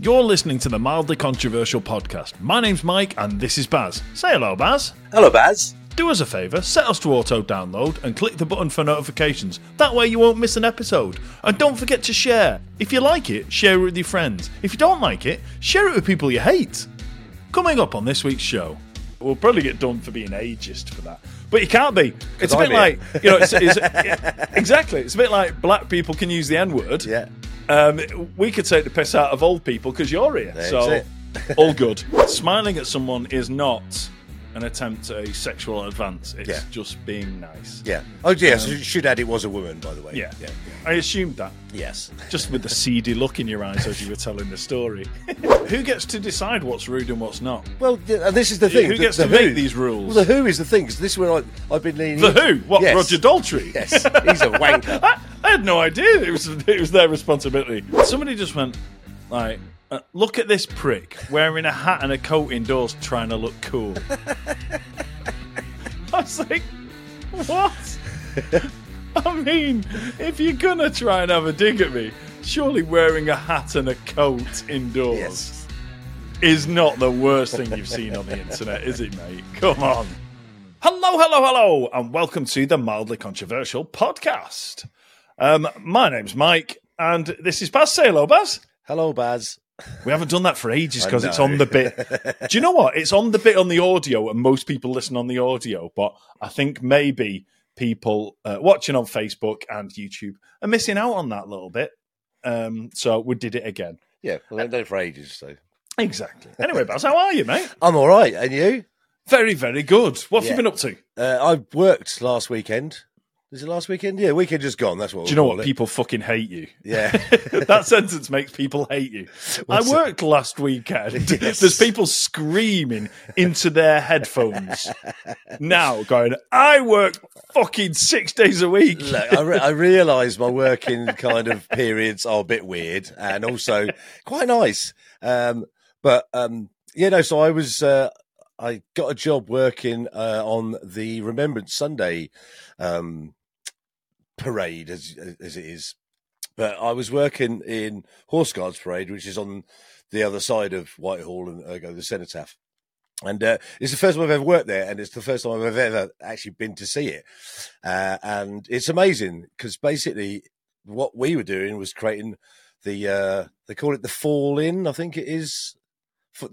You're listening to the Mildly Controversial podcast. My name's Mike, and this is Baz. Say hello, Baz. Hello, Baz. Do us a favour, set us to auto download and click the button for notifications. That way you won't miss an episode. And don't forget to share. If you like it, share it with your friends. If you don't like it, share it with people you hate. Coming up on this week's show, we'll probably get done for being ageist for that. But you can't be. It's a bit I'm like, you know, it's, it's, it- exactly. It's a bit like black people can use the N word. Yeah. Um, we could take the piss out of old people because you're here. That's so, all good. Smiling at someone is not an attempt at a sexual advance. It's Yeah. just being nice. Yeah. Oh, yes. you um, should add it was a woman, by the way. Yeah. Yeah. I assumed that. Yes. Just with the seedy look in your eyes as you were telling the story. Who gets to decide what's rude and what's not? Well, th- and this is the thing. Who the- gets the to make these rules? Well, the Who is the thing, because this is where I, I've been leaning. The. Who? What, Yes. Roger Daltrey? Yes. He's a wanker. I, I had no idea it was it was their responsibility. Somebody just went like, uh, "Look at this prick wearing a hat and a coat indoors, trying to look cool." I was like, "What?" I mean, if you're gonna try and have a dig at me, surely wearing a hat and a coat indoors Yes. is not the worst thing you've seen on the internet, is it, mate? Come on. Hello, hello, hello, and welcome to the Mildly Controversial podcast. Um, my name's Mike, and this is Baz. Say hello, Baz. Hello, Baz. We haven't done that for ages because it's on the bit. Do you know what? It's on the bit on the audio, and most people listen on the audio, but I think maybe people uh, watching on Facebook and YouTube are missing out on that little bit. Um, so we did it again. Yeah. Well, I've known it for ages, so. Exactly. Anyway, Baz, how are you, mate? I'm all right. And you? Very, very good. What have you been up to? Uh, I worked last weekend. Is it last weekend? Yeah, weekend just gone. That's what Do you know what? People fucking hate you. Yeah. that sentence makes people hate you. What's I worked last weekend. Yes. There's people screaming into their headphones now, going, "I work fucking six days a week." Look, I, re- I realise my working kind of periods are a bit weird and also quite nice. Um, but um, yeah, no. So I was, uh, I got a job working uh, on the Remembrance Sunday um, parade, as as it is. But I was working in Horse Guards Parade, which is on the other side of Whitehall and uh, the Cenotaph. And uh, it's the first time I've ever worked there, and it's the first time I've ever actually been to see it. Uh, and it's amazing because basically what we were doing was creating the uh, they call it the fall in, I think it is.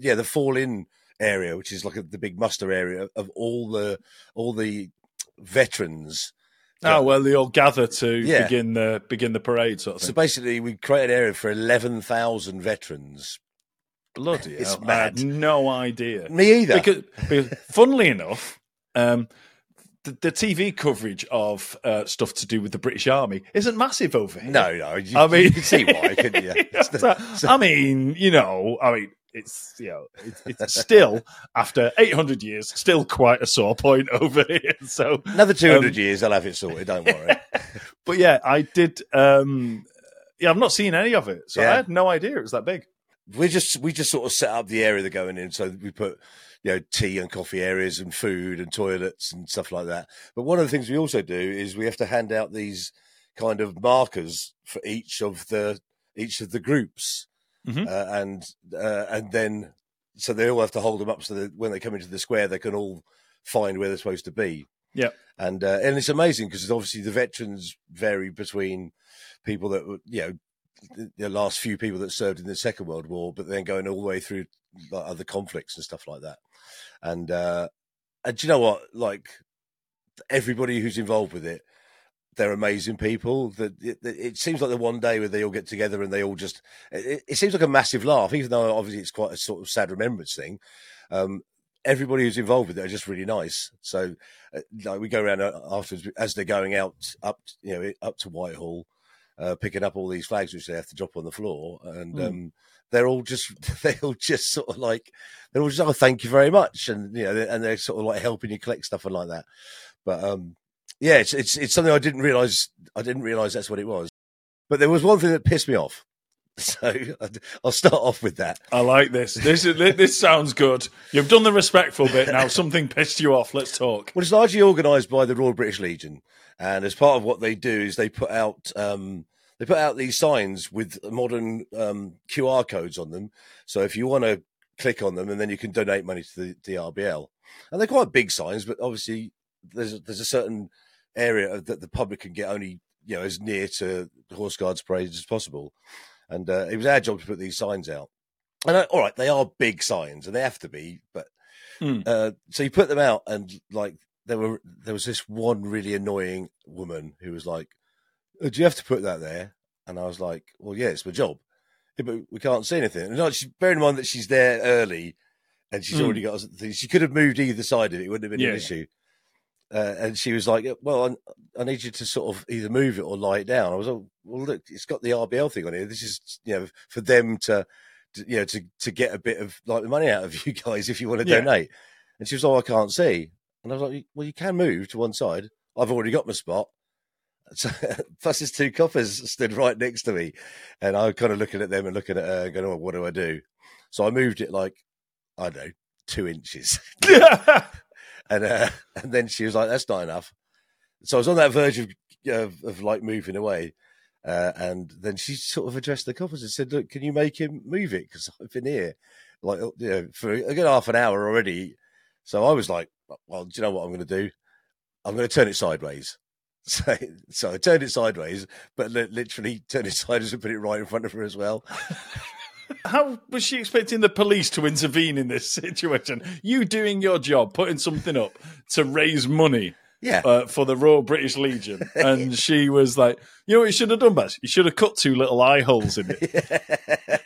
Yeah, the fall in area, which is like a, the big muster area of all the all the veterans. Oh well, they all gather to Yeah. begin the begin the parade, sort of So thing. basically, we created an area for eleven thousand veterans. Bloody, it's hell, I had mad. no idea. Me either. Because, because funnily enough, um, the, the TV coverage of uh, stuff to do with the British Army isn't massive over here. no, no, you, I mean, you can see why, couldn't you? I mean, you know, I mean, it's you know, it's, it's still after 800 years, still quite a sore point over here. So, Another two hundred Um, years, I'll have it sorted. Don't worry. but yeah, I did. Um, yeah, I've not seen any of it, so Yeah. I had no idea it was that big. we just we just sort of set up the area they're going in. So we put you know tea and coffee areas and food and toilets and stuff like that. But one of the things we also do is we have to hand out these kind of markers for each of the each of the groups, Mhm. uh, and uh, and then so they all have to hold them up so that when they come into the square they can all find where they're supposed to be. Yeah. and uh, and it's amazing because obviously the veterans vary between people that were you know the- the last few people that served in the Second World War, but then going all the way through like, other conflicts and stuff like that. And uh, and do you know what? Like everybody who's involved with it, they're amazing people. That it, it seems like the one day where they all get together and they all just. It, it seems like a massive laugh, even though obviously it's quite a sort of sad remembrance thing. Um, everybody who's involved with it are just really nice. So, uh, like we go around uh, afterwards as they're going out up, you know, up to Whitehall, uh, picking up all these flags which they have to drop on the floor, and Mm. um, they're all just they all just sort of like they're all just oh thank you very much, and you know, and they're sort of like helping you collect stuff and like that. But um, yeah, it's it's it's something I didn't realize. I didn't realize that's what it was. But there was one thing that pissed me off. So I'll start off with that. I like this. This is, this sounds good. You've done the respectful bit. Now something pissed you off. Let's talk. Well, it's largely organised by the Royal British Legion, and as part of what they do is they put out um, they put out these signs with modern um, QR codes on them. So if you want to click on them, and then you can donate money to the, the RBL, and they're quite big signs, but obviously there's there's a certain area that the public can get only you know as near to the Horse Guards parade as possible. And uh, it was our job to put these signs out. And uh, all right, they are big signs, and they have to be. But Hmm. uh, so you put them out, and like there were there was this one really annoying woman who was like, "Oh, "Do you have to put that there?" And I was like, "Well, yeah, it's my job." Yeah, but we can't see anything. And like, she's bearing in mind that she's there early, and she's Hmm. already got. Things she could have moved either side of it; it wouldn't have been Yeah, an issue. Uh, and she was like, "Well, I, I need you to sort of either move it or lie it down." I was like, "Well, look, it's got the RBL thing on here. This is, you know, for them to, to you know, to to get a bit of like the money out of you guys if you want to Yeah. donate." And she was like, "Oh, "I can't see," and I was like, "Well, you can move to one side. I've already got my spot." So, plus, there's two coppers stood right next to me, and I was kind of looking at them and looking at her, and going, "Oh, what do I do?" So I moved it like I don't know, two inches. And uh, and then she was like, "That's not enough." So I was on that verge of of, of like moving away, uh, and then she sort of addressed the coppers and said, "Look, can you make him move it? Because I've been here like you know for a good half an hour already." So I was like, "Well, do you know what I'm going to do? I'm going to turn it sideways." So, so I turned it sideways, but literally turned it sideways and put it right in front of her as well. How was she expecting the police to intervene in this situation? You doing your job, putting something up to raise money Yeah, uh, for the Royal British Legion, and she was like, "You know what you should have done, Baz? You should have cut two little eye holes in it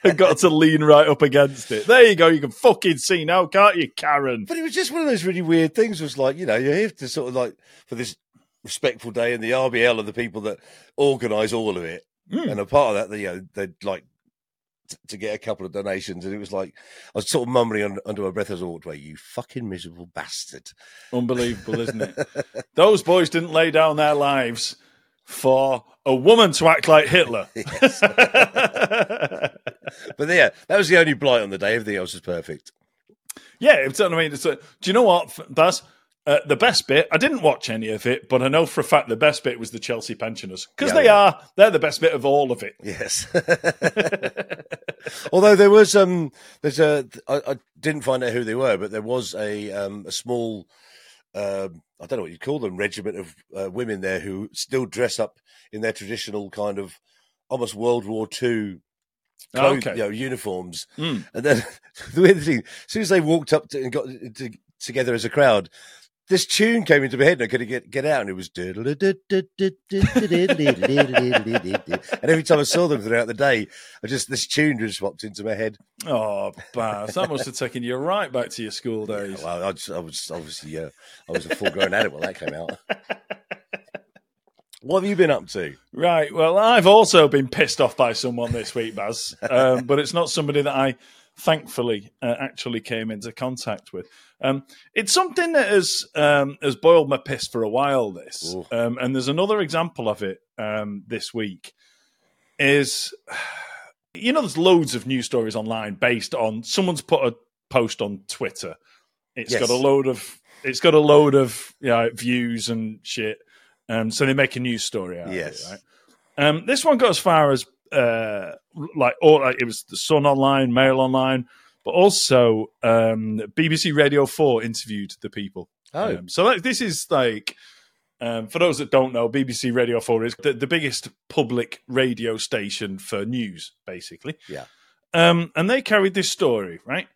and got to lean right up against it. There you go. You can fucking see now, can't you, Karen?" But it was just one of those really weird things. Was like, you know, you're here to sort of like for this respectful day, and the RBL are the people that organise all of it, Mm. and a part of that, they, you know, they'd like t- to get a couple of donations, and it was like I was sort of mumbling un- under my breath as I walked away. You fucking miserable bastard! Unbelievable, isn't it? Those boys didn't lay down their lives for a woman to act like Hitler. But yeah, that was the only blight on the day. Everything else was perfect. Yeah, it's, I mean, it's a, do you know what, Baz? Uh, the best bit, I didn't watch any of it, but I know for a fact the best bit was the Chelsea pensioners because Yeah, they yeah. are, they're the best bit of all of it. Yes. Although there was um, there's a I, I didn't find out who they were, but there was a um a small um I don't know what you call them regiment of uh, women there who still dress up in their traditional kind of almost World War Two clothes, Okay. you know, uniforms. Mm. And then the weird thing, as soon as they walked up to, and got to, together as a crowd, this tune came into my head and I couldn't get, get out, and it was. and every time I saw them throughout the day, I just this tune just popped into my head. Oh, Baz, that must have taken you right back to your school days. Well, I, just, I was obviously uh, I was a full grown adult when that came out. What have you been up to? Right. Well, I've also been pissed off by someone this week, Baz, um, but it's not somebody that I thankfully uh, actually came into contact with. Um, it's something that has um, has boiled my piss for a while. This, um, and there's another example of it um, this week. Is you know, there's loads of news stories online based on someone's put a post on Twitter. It's Yes. got a load of it's got a load of you know, views and shit. Um, so they make a news story out Yes. of it, right? Um, this one got as far as uh, like, all, like it was the Sun online, Mail online, but also um, BBC Radio Four interviewed the people. Oh. Um, so like, this is like um, for those that don't know, BBC Radio Four is the, the biggest public radio station for news, basically. Yeah. Um, and they carried this story, right?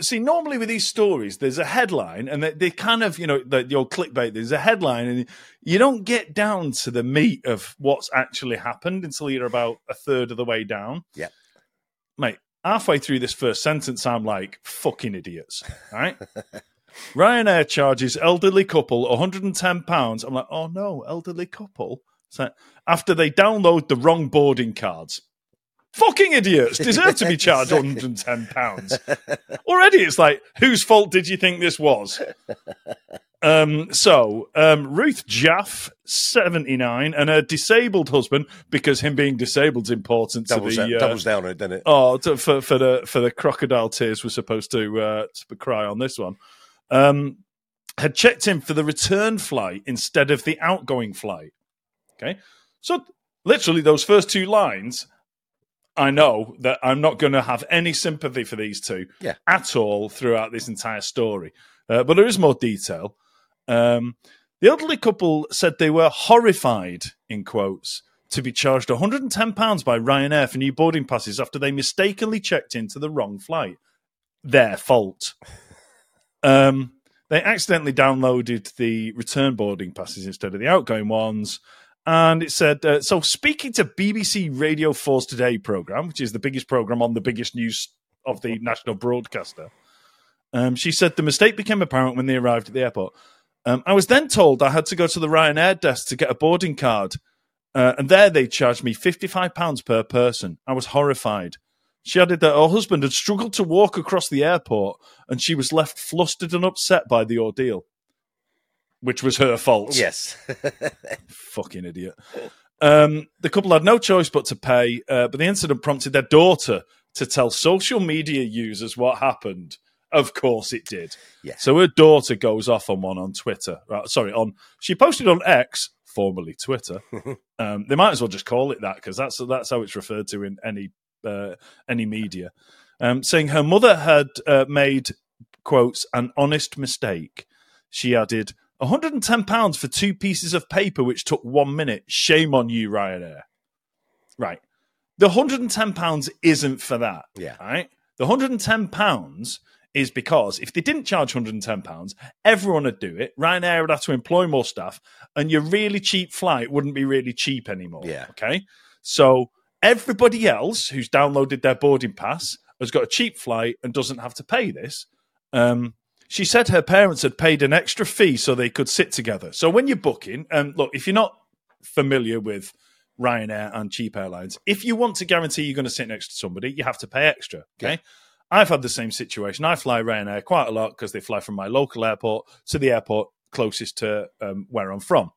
See, normally with these stories, there's a headline, and they, they kind of, you know, the, the old clickbait. There's a headline, and you don't get down to the meat of what's actually happened until you're about a third of the way down. Yeah. mate. Halfway through this first sentence, I'm like, "Fucking idiots!" Right? Ryanair charges elderly couple 110 pounds. I'm like, "Oh no, elderly couple." So after they download the wrong boarding cards. Fucking idiots deserve to be charged 110 pounds. Already, it's like, whose fault did you think this was? Um, so, um, Ruth Jaff, 79, and her disabled husband, because him being disabled is important to Doubles, the. down, uh, doubles down on it, doesn't it? Oh, to, for for the for the crocodile tears we're supposed to uh, to cry on this one. Um, had checked in for the return flight instead of the outgoing flight. Okay, so literally those first two lines, I know that I'm not going to have any sympathy for these two Yeah. at all throughout this entire story. Uh, but there is more detail. Um, the elderly couple said they were horrified, in quotes, to be charged £110 by Ryanair for new boarding passes after they mistakenly checked into the wrong flight. Their fault. Um, they accidentally downloaded the return boarding passes instead of the outgoing ones. And it said, uh, so speaking to BBC Radio 4's Today programme, which is the biggest programme on the biggest news of the national broadcaster, um, she said the mistake became apparent when they arrived at the airport. Um, I was then told I had to go to the Ryanair desk to get a boarding card. Uh, and there they charged me £55 per person. I was horrified. She added that her husband had struggled to walk across the airport and she was left flustered and upset by the ordeal, which was her fault. Yes. Fucking idiot. Um, the couple had no choice but to pay, uh, but the incident prompted their daughter to tell social media users what happened. Of course, it did. Yeah. So her daughter goes off on one on Twitter. Right, sorry, on she posted on X, formerly Twitter. um, they might as well just call it that because that's that's how it's referred to in any uh, any media. Um, saying her mother had uh, made quotes an honest mistake. She added 110 pounds for two pieces of paper, which took one minute. Shame on you, Ryanair. Right. The 110 pounds isn't for that. Yeah. Right. The 110 pounds is because if they didn't charge 110 pounds, everyone would do it. Ryanair would have to employ more staff, and your really cheap flight wouldn't be really cheap anymore. Yeah. Okay. So everybody else who's downloaded their boarding pass has got a cheap flight and doesn't have to pay this. Um, she said her parents had paid an extra fee so they could sit together. So when you're booking, and look, if you're not familiar with Ryanair and cheap airlines, if you want to guarantee you're going to sit next to somebody, you have to pay extra. Okay. I've had the same situation. I fly Ryanair quite a lot because they fly from my local airport to the airport closest to um, where I'm from.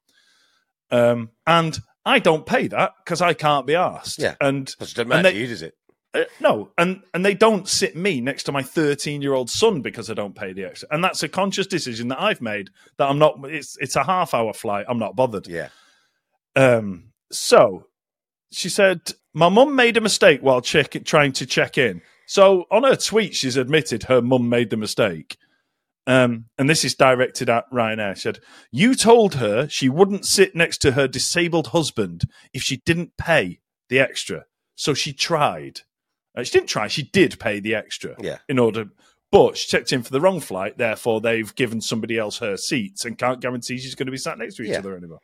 Um, and I don't pay that because I can't be asked. Yeah. And It doesn't matter they- to you, does it? Uh, no, and and they don't sit me next to my 13 year old son because I don't pay the extra, and that's a conscious decision that I've made that I'm not. It's it's a half hour flight. I'm not bothered. Yeah. Um. So she said my mum made a mistake while check trying to check in. So on her tweet, she's admitted her mum made the mistake. Um, and this is directed at Ryanair. She said, You told her she wouldn't sit next to her disabled husband if she didn't pay the extra. So she tried. Uh, she didn't try, she did pay the extra Yeah. in order, but she checked in for the wrong flight. Therefore, they've given somebody else her seats and can't guarantee she's going to be sat next to each Yeah. other anymore.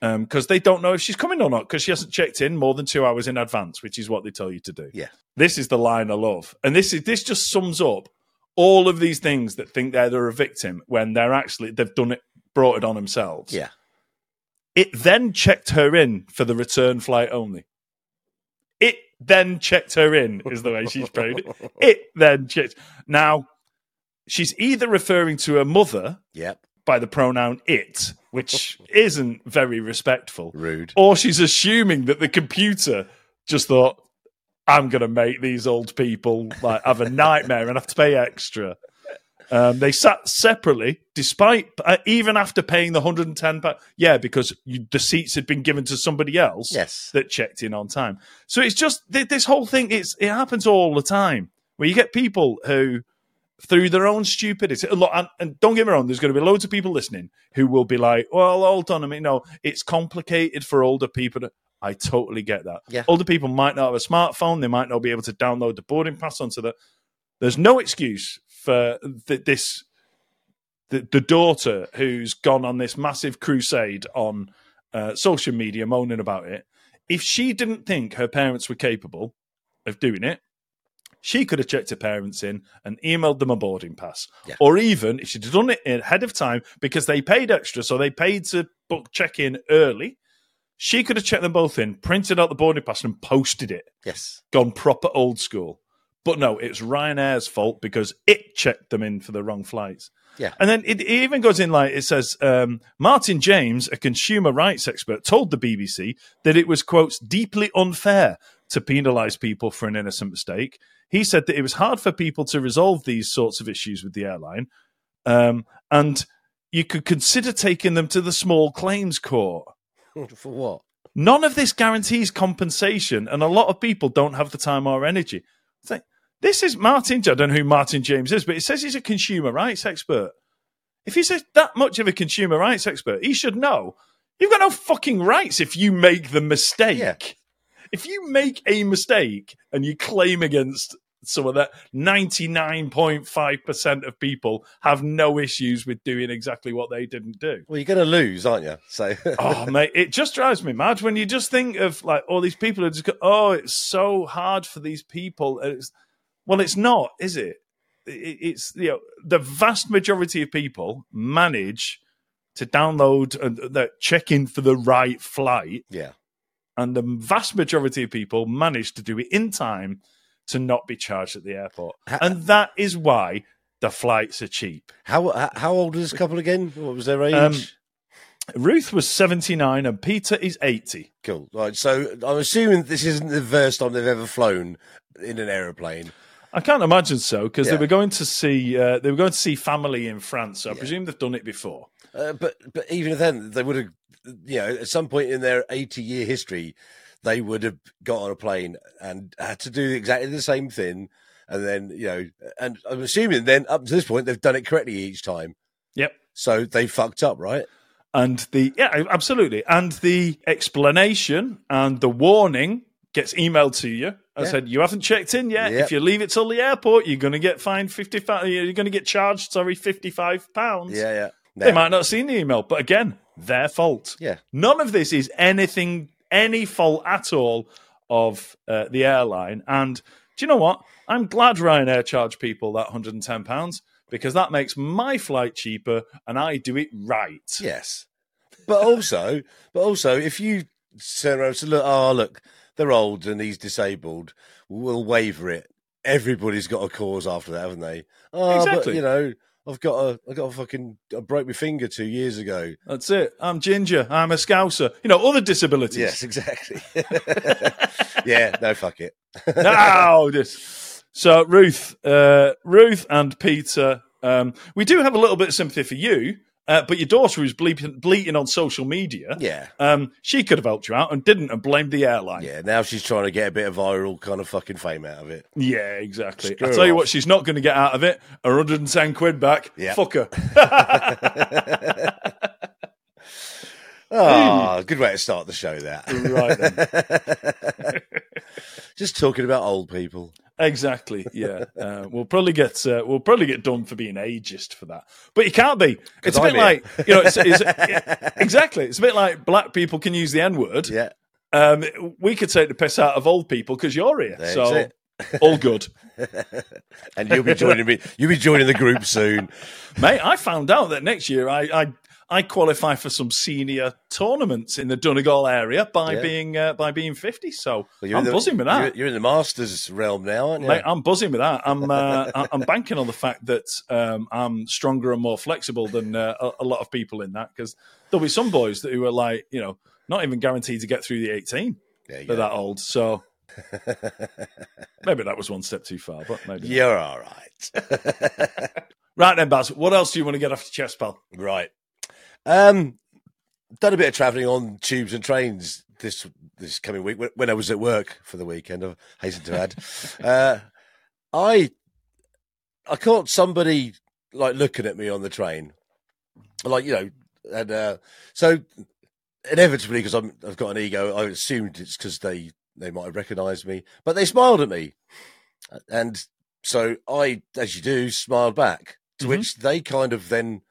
Because they don't know if she's coming or not, because she hasn't checked in more than two hours in advance, which is what they tell you to do. Yeah. This is the line I love. And this is this just sums up all of these things that think they're, they're a victim when they're actually they've done it brought it on themselves. Yeah. It then checked her in for the return flight only. Then checked her in, is the way she's phrased it. It then checked. Now, she's either referring to her mother Yep. by the pronoun it, which isn't very respectful, Rude. or she's assuming that the computer just thought, I'm going to make these old people like have a nightmare and have to pay extra. Um, they sat separately, despite uh, even after paying the 110 pounds. Yeah, because you, the seats had been given to somebody else Yes. that checked in on time. So it's just th- this whole thing. It's it happens all the time where you get people who, through their own stupidity, and, and don't get me wrong, there's going to be loads of people listening who will be like, "Well, hold on a minute, no, it's complicated for older people." To, I totally get that. Yeah. Older people might not have a smartphone; they might not be able to download the boarding pass onto the. There's no excuse for th- this. The, the daughter who's gone on this massive crusade on uh, social media moaning about it. If she didn't think her parents were capable of doing it, she could have checked her parents in and emailed them a boarding pass. Yeah. Or even if she'd done it ahead of time because they paid extra, so they paid to book check in early, she could have checked them both in, printed out the boarding pass, and posted it Yes. gone proper old school. But no, it's Ryanair's fault because it checked them in for the wrong flights. Yeah. And then it, it even goes in like it says um, Martin James, a consumer rights expert, told the BBC that it was, quotes, deeply unfair to penalise people for an innocent mistake. He said that it was hard for people to resolve these sorts of issues with the airline. Um, and you could consider taking them to the small claims court. For what? None of this guarantees compensation, and a lot of people don't have the time or energy. It's like, this is Martin. I don't know who Martin James is, but it says he's a consumer rights expert. If he's a, that much of a consumer rights expert, he should know you've got no fucking rights if you make the mistake. Yeah. If you make a mistake and you claim against some of that 99.5% of people have no issues with doing exactly what they didn't do. Well, you're going to lose, aren't you? So, oh, mate, it just drives me mad when you just think of like all these people who just go, oh, it's so hard for these people. And It's, well, it's not, is it? It- It's, you know, the vast majority of people manage to download and uh, check in for the right flight. yeah. And the vast majority of people manage to do it in time to not be charged at the airport. And that is why the flights are cheap. How how- how old is this couple again? What was their age? Um, Ruth was 79 and Peter is 80. cool. Right. So I'm assuming this isn't the first time they've ever flown in an aeroplane. I can't imagine so because Yeah. they were going to see uh, they were going to see family in France. So I presume they've done it before. Uh, but but even then, they would have, you know, at some point in their 80 year history, they would have got on a plane and had to do exactly the same thing. And then, you know, and I'm assuming then up to this point, they've done it correctly each time. Yep. So they fucked up, right? And the yeah, absolutely. And the explanation and the warning gets emailed to you. I Yeah. said you haven't checked in yet. Yep. If you leave it till the airport, you're going to get fined fifty five. You're going to get charged. Sorry, fifty five pounds. Yeah, yeah. They Now- might not have seen the email, but again, their fault. Yeah. None of this is anything, any fault at all of uh, the airline. And do you know what? I'm glad Ryanair charged people that £110 because that makes my flight cheaper and I do it right. Yes. But also, but also, if you turn around and say, look, oh, look, they're old and he's disabled, we'll waiver it. Everybody's got a cause after that, haven't they? Oh, Exactly. but, you know, I've got a, I got a fucking, I broke my finger two years ago. That's it. I'm ginger. I'm a scouser. You know, other disabilities. Yes, exactly. yeah, no, fuck it. no, this. So Ruth, uh, Ruth and Peter, um, we do have a little bit of sympathy for you, uh, but your daughter was bleeping, bleating on social media. Yeah. Um, she could have helped you out and didn't and blamed the airline. Yeah, now she's trying to get a bit of viral kind of fucking fame out of it. Yeah, exactly. Screw I tell you off. what, she's not going to get out of it. 110 quid back. Yeah. Fuck her. Ah, good way to start the show, that. right. Just talking about old people. Exactly. Yeah. Uh, we'll probably get uh, we'll probably get done for being ageist for that, but you can't be. It's a I'm bit here. like you know. It's, it's, exactly. It's a bit like black people can use the N word. Yeah, Um, we could take the piss out of old people because you're here. That's so it. all good, and you'll be joining me. You'll be joining the group soon. mate. I found out that next year I I, I qualify for some senior tournaments in the Donegal area by Yeah. being uh, by being fifty. So Well, you're I'm the, buzzing with that. You're, you're in the Masters realm now, aren't you? Mate, I'm buzzing with that. I'm uh, I'm banking on the fact that um, I'm stronger and more flexible than uh, a, a lot of people in that because there'll be some boys that who are like you know not even guaranteed to get through the 18. There They're go. that old, so maybe that was one step too far. But maybe. You're all right. right then, Baz. What else do you want to get off your chest, pal? right. Um, done a bit of travelling on tubes and trains this this coming week when- I was at work for the weekend. I hasten to add, uh, I I caught somebody like looking at me on the train, like you know, and uh, so inevitably because I've got an ego, I assumed it's because they they might have recognised me, but they smiled at me, and so I, as you do, smiled back. To Mhm. which they kind of then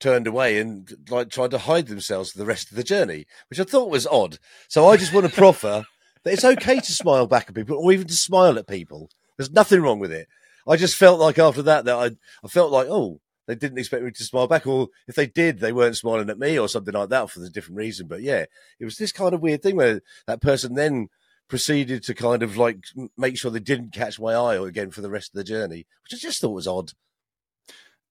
turned away and like tried to hide themselves for the rest of the journey, which I thought was odd. So I just want to proffer that it's okay to smile back at people or even to smile at people. There's nothing wrong with it. I just felt like after that that I I felt like oh they didn't expect me to smile back, or if they did, they weren't smiling at me or something like that for a different reason. But yeah, it was this kind of weird thing where that person then proceeded to kind of like make sure they didn't catch my eye again for the rest of the journey, which I just thought was odd.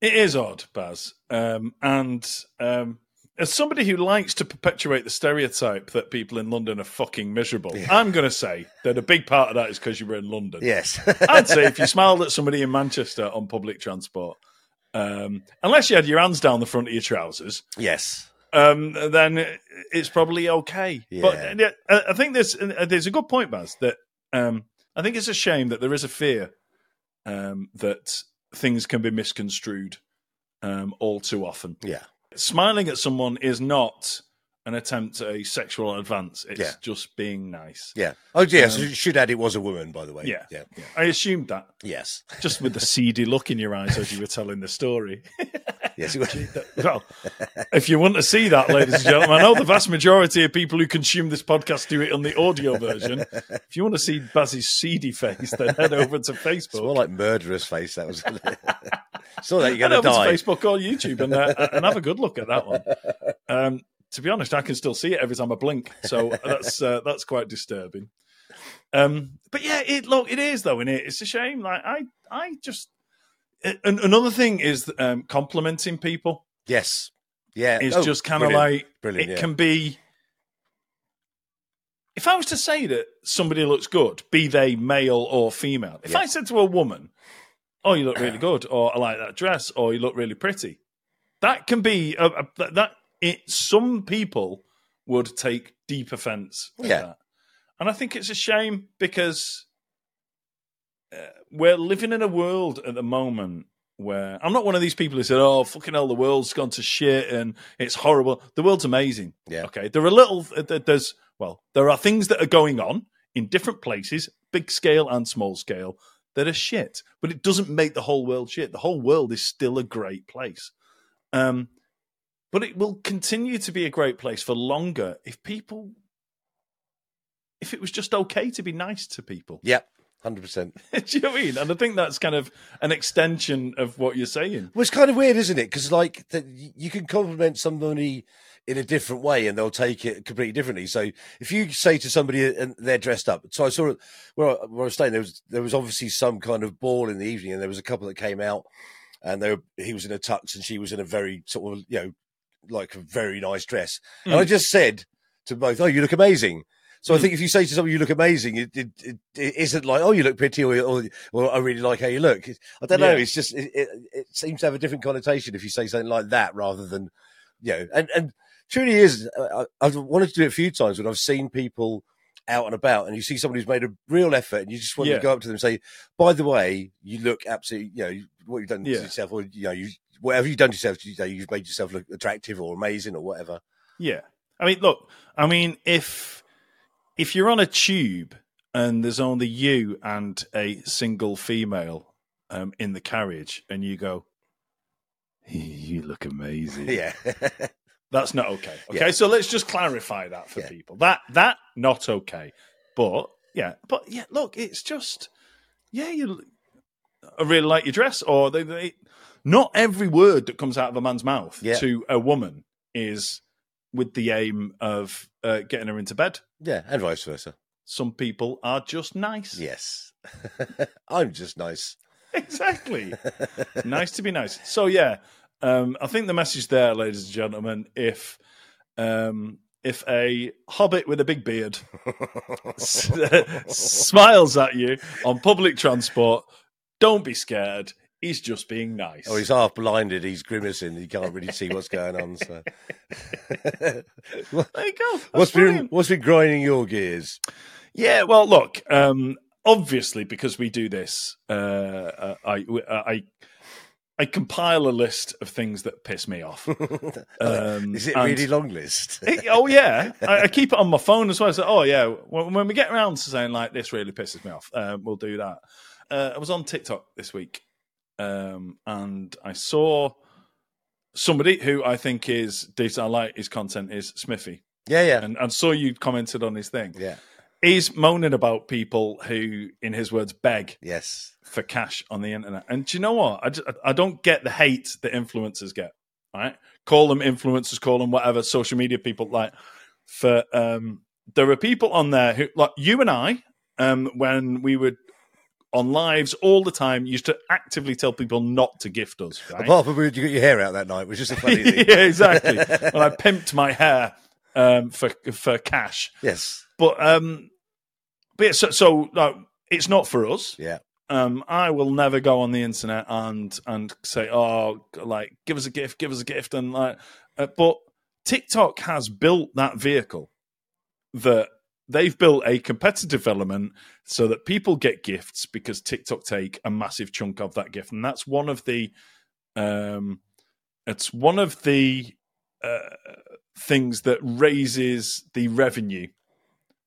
It is odd, Baz. Um, and um, as somebody who likes to perpetuate the stereotype that people in London are fucking miserable, I'm going to say that a big part of that is because you were in London. Yes, I'd say if you smiled at somebody in Manchester on public transport, um, unless you had your hands down the front of your trousers, yes, um, then it's probably okay. Yeah. But yeah, I think there's there's a good point, Baz. That um, I think it's a shame that there is a fear um, that things can be misconstrued um, all too often. Yeah. Smiling at someone is not an attempt at a sexual advance. It's Yeah. just being nice. Yeah. Oh, yes. Um, should add it was a woman, by the way. Yeah. Yeah. Yeah. I assumed that Yes. just with the seedy look in your eyes as you were telling the story. Yes. Well, if you want to see that, ladies and gentlemen, I know the vast majority of people who consume this podcast do it on the audio version. If you want to see Baz's seedy face, then head over to It's Facebook. more like murderous face. That was. Saw that you're going to die. to Facebook or YouTube and, uh, and have a good look at that one. Um, to be honest, I can still see it every time I blink, so that's uh, that's quite disturbing. Um, but yeah, it look it is though, and it? it's a shame. Like I, I just another thing is um, complimenting people Yes. Yeah. It's Oh, just kind of like Brilliant, it yeah. can be. If I was to say that somebody looks good, be they male or female, if Yeah. I said to a woman, "Oh, you look really good," or "I like that dress," or "You look really pretty," that can be a, a, that- that. It some people would take deep offence. Yeah. that. and I think it's a shame because uh, we're living in a world at the moment where I'm not one of these people who said, "Oh, fucking hell, the world's gone to shit and it's horrible." The world's amazing. Yeah. Okay, there are little. There's well, there are things that are going on in different places, big scale and small scale, that are shit. But it doesn't make the whole world shit. The whole world is still a great place. Um, but it will continue to be a great place for longer if people, if it was just okay to be nice to people. Yeah. Hundred percent. Do you know what I mean? And I think that's kind of an extension of what you're saying. Well, it's kind of weird, isn't it? Because like the, you can compliment somebody in a different way, and they'll take it completely differently. So if you say to somebody and they're dressed up, so I saw where I, where I was staying. There was there was obviously some kind of ball in the evening, and there was a couple that came out, and they were, he was in a tux, and she was in a very sort of you know like a very nice dress. And I mm. just said to both, "Oh, you look amazing." So I Mm. think if you say to somebody you look amazing, it, it, it, it isn't like oh you look pretty or, or or I really like how you look. I don't know. Yeah. It's just it, it, it seems to have a different connotation if you say something like that rather than you know. And and truly is. I, I've wanted to do it a few times when I've seen people out and about, and you see somebody who's made a real effort, and you just want Yeah. to go up to them and say, "By the way, you look absolutely you know what you've done Yeah. to yourself, or you know you." Whatever you've done to yourself, you know, you've made yourself look attractive or amazing or whatever. Yeah. I mean, look, I mean, if if you're on a tube and there's only you and a single female um, in the carriage, and you go, "You look amazing," Yeah, that's not okay. Okay, Yeah. so let's just clarify that for Yeah. people. That that not okay. But yeah, but yeah, look, it's just yeah, you. I really like your dress, or they, they, not every word that comes out of a man's mouth Yeah. to a woman is with the aim of uh, getting her into bed. yeah, and vice versa. Some people are just nice. Yes, I'm just nice. Exactly. nice to be nice. So yeah, um, I think the message there, ladies and gentlemen, if um, if a hobbit with a big beard smiles at you on public transport, don't be scared. He's just being nice. Oh, he's half blinded. He's grimacing. He can't really see what's going on. So, there you go. That's what's been what's been grinding your gears? Yeah, well, look, um, obviously because we do this, uh, uh, I, I, I compile a list of things that piss me off. Um, Is it really long list? It- oh yeah, I, I keep it on my phone as well. So, oh yeah, when, when we get around to saying like this really pisses me off, um, we'll do that. Uh, I was on TikTok this week, um, and I saw somebody who I think is decent. I like his content is Smithy, yeah, yeah, and and saw you commented on his thing. yeah. He's moaning about people who, in his words, beg Yes, for cash on the internet. And do you know what? I, just, I don't get the hate that influencers get. Right? call them influencers, call them whatever. Social media people like for um, there are people on there who like you and I um, when we would on lives all the time used to actively tell people not to gift us. Right? apart from when you got your hair out that night, which is a funny thing. yeah, exactly. when I pimped my hair um, for for cash, Yes, but um, but yeah, so so like, it's not for us. yeah, Um, I will never go on the internet and and say, oh, like give us a gift, give us a gift, and like, uh, but TikTok has built that vehicle that they've built a competitive element so that people get gifts because TikTok take a massive chunk of that gift, and that's one of the um, it's one of the uh, things that raises the revenue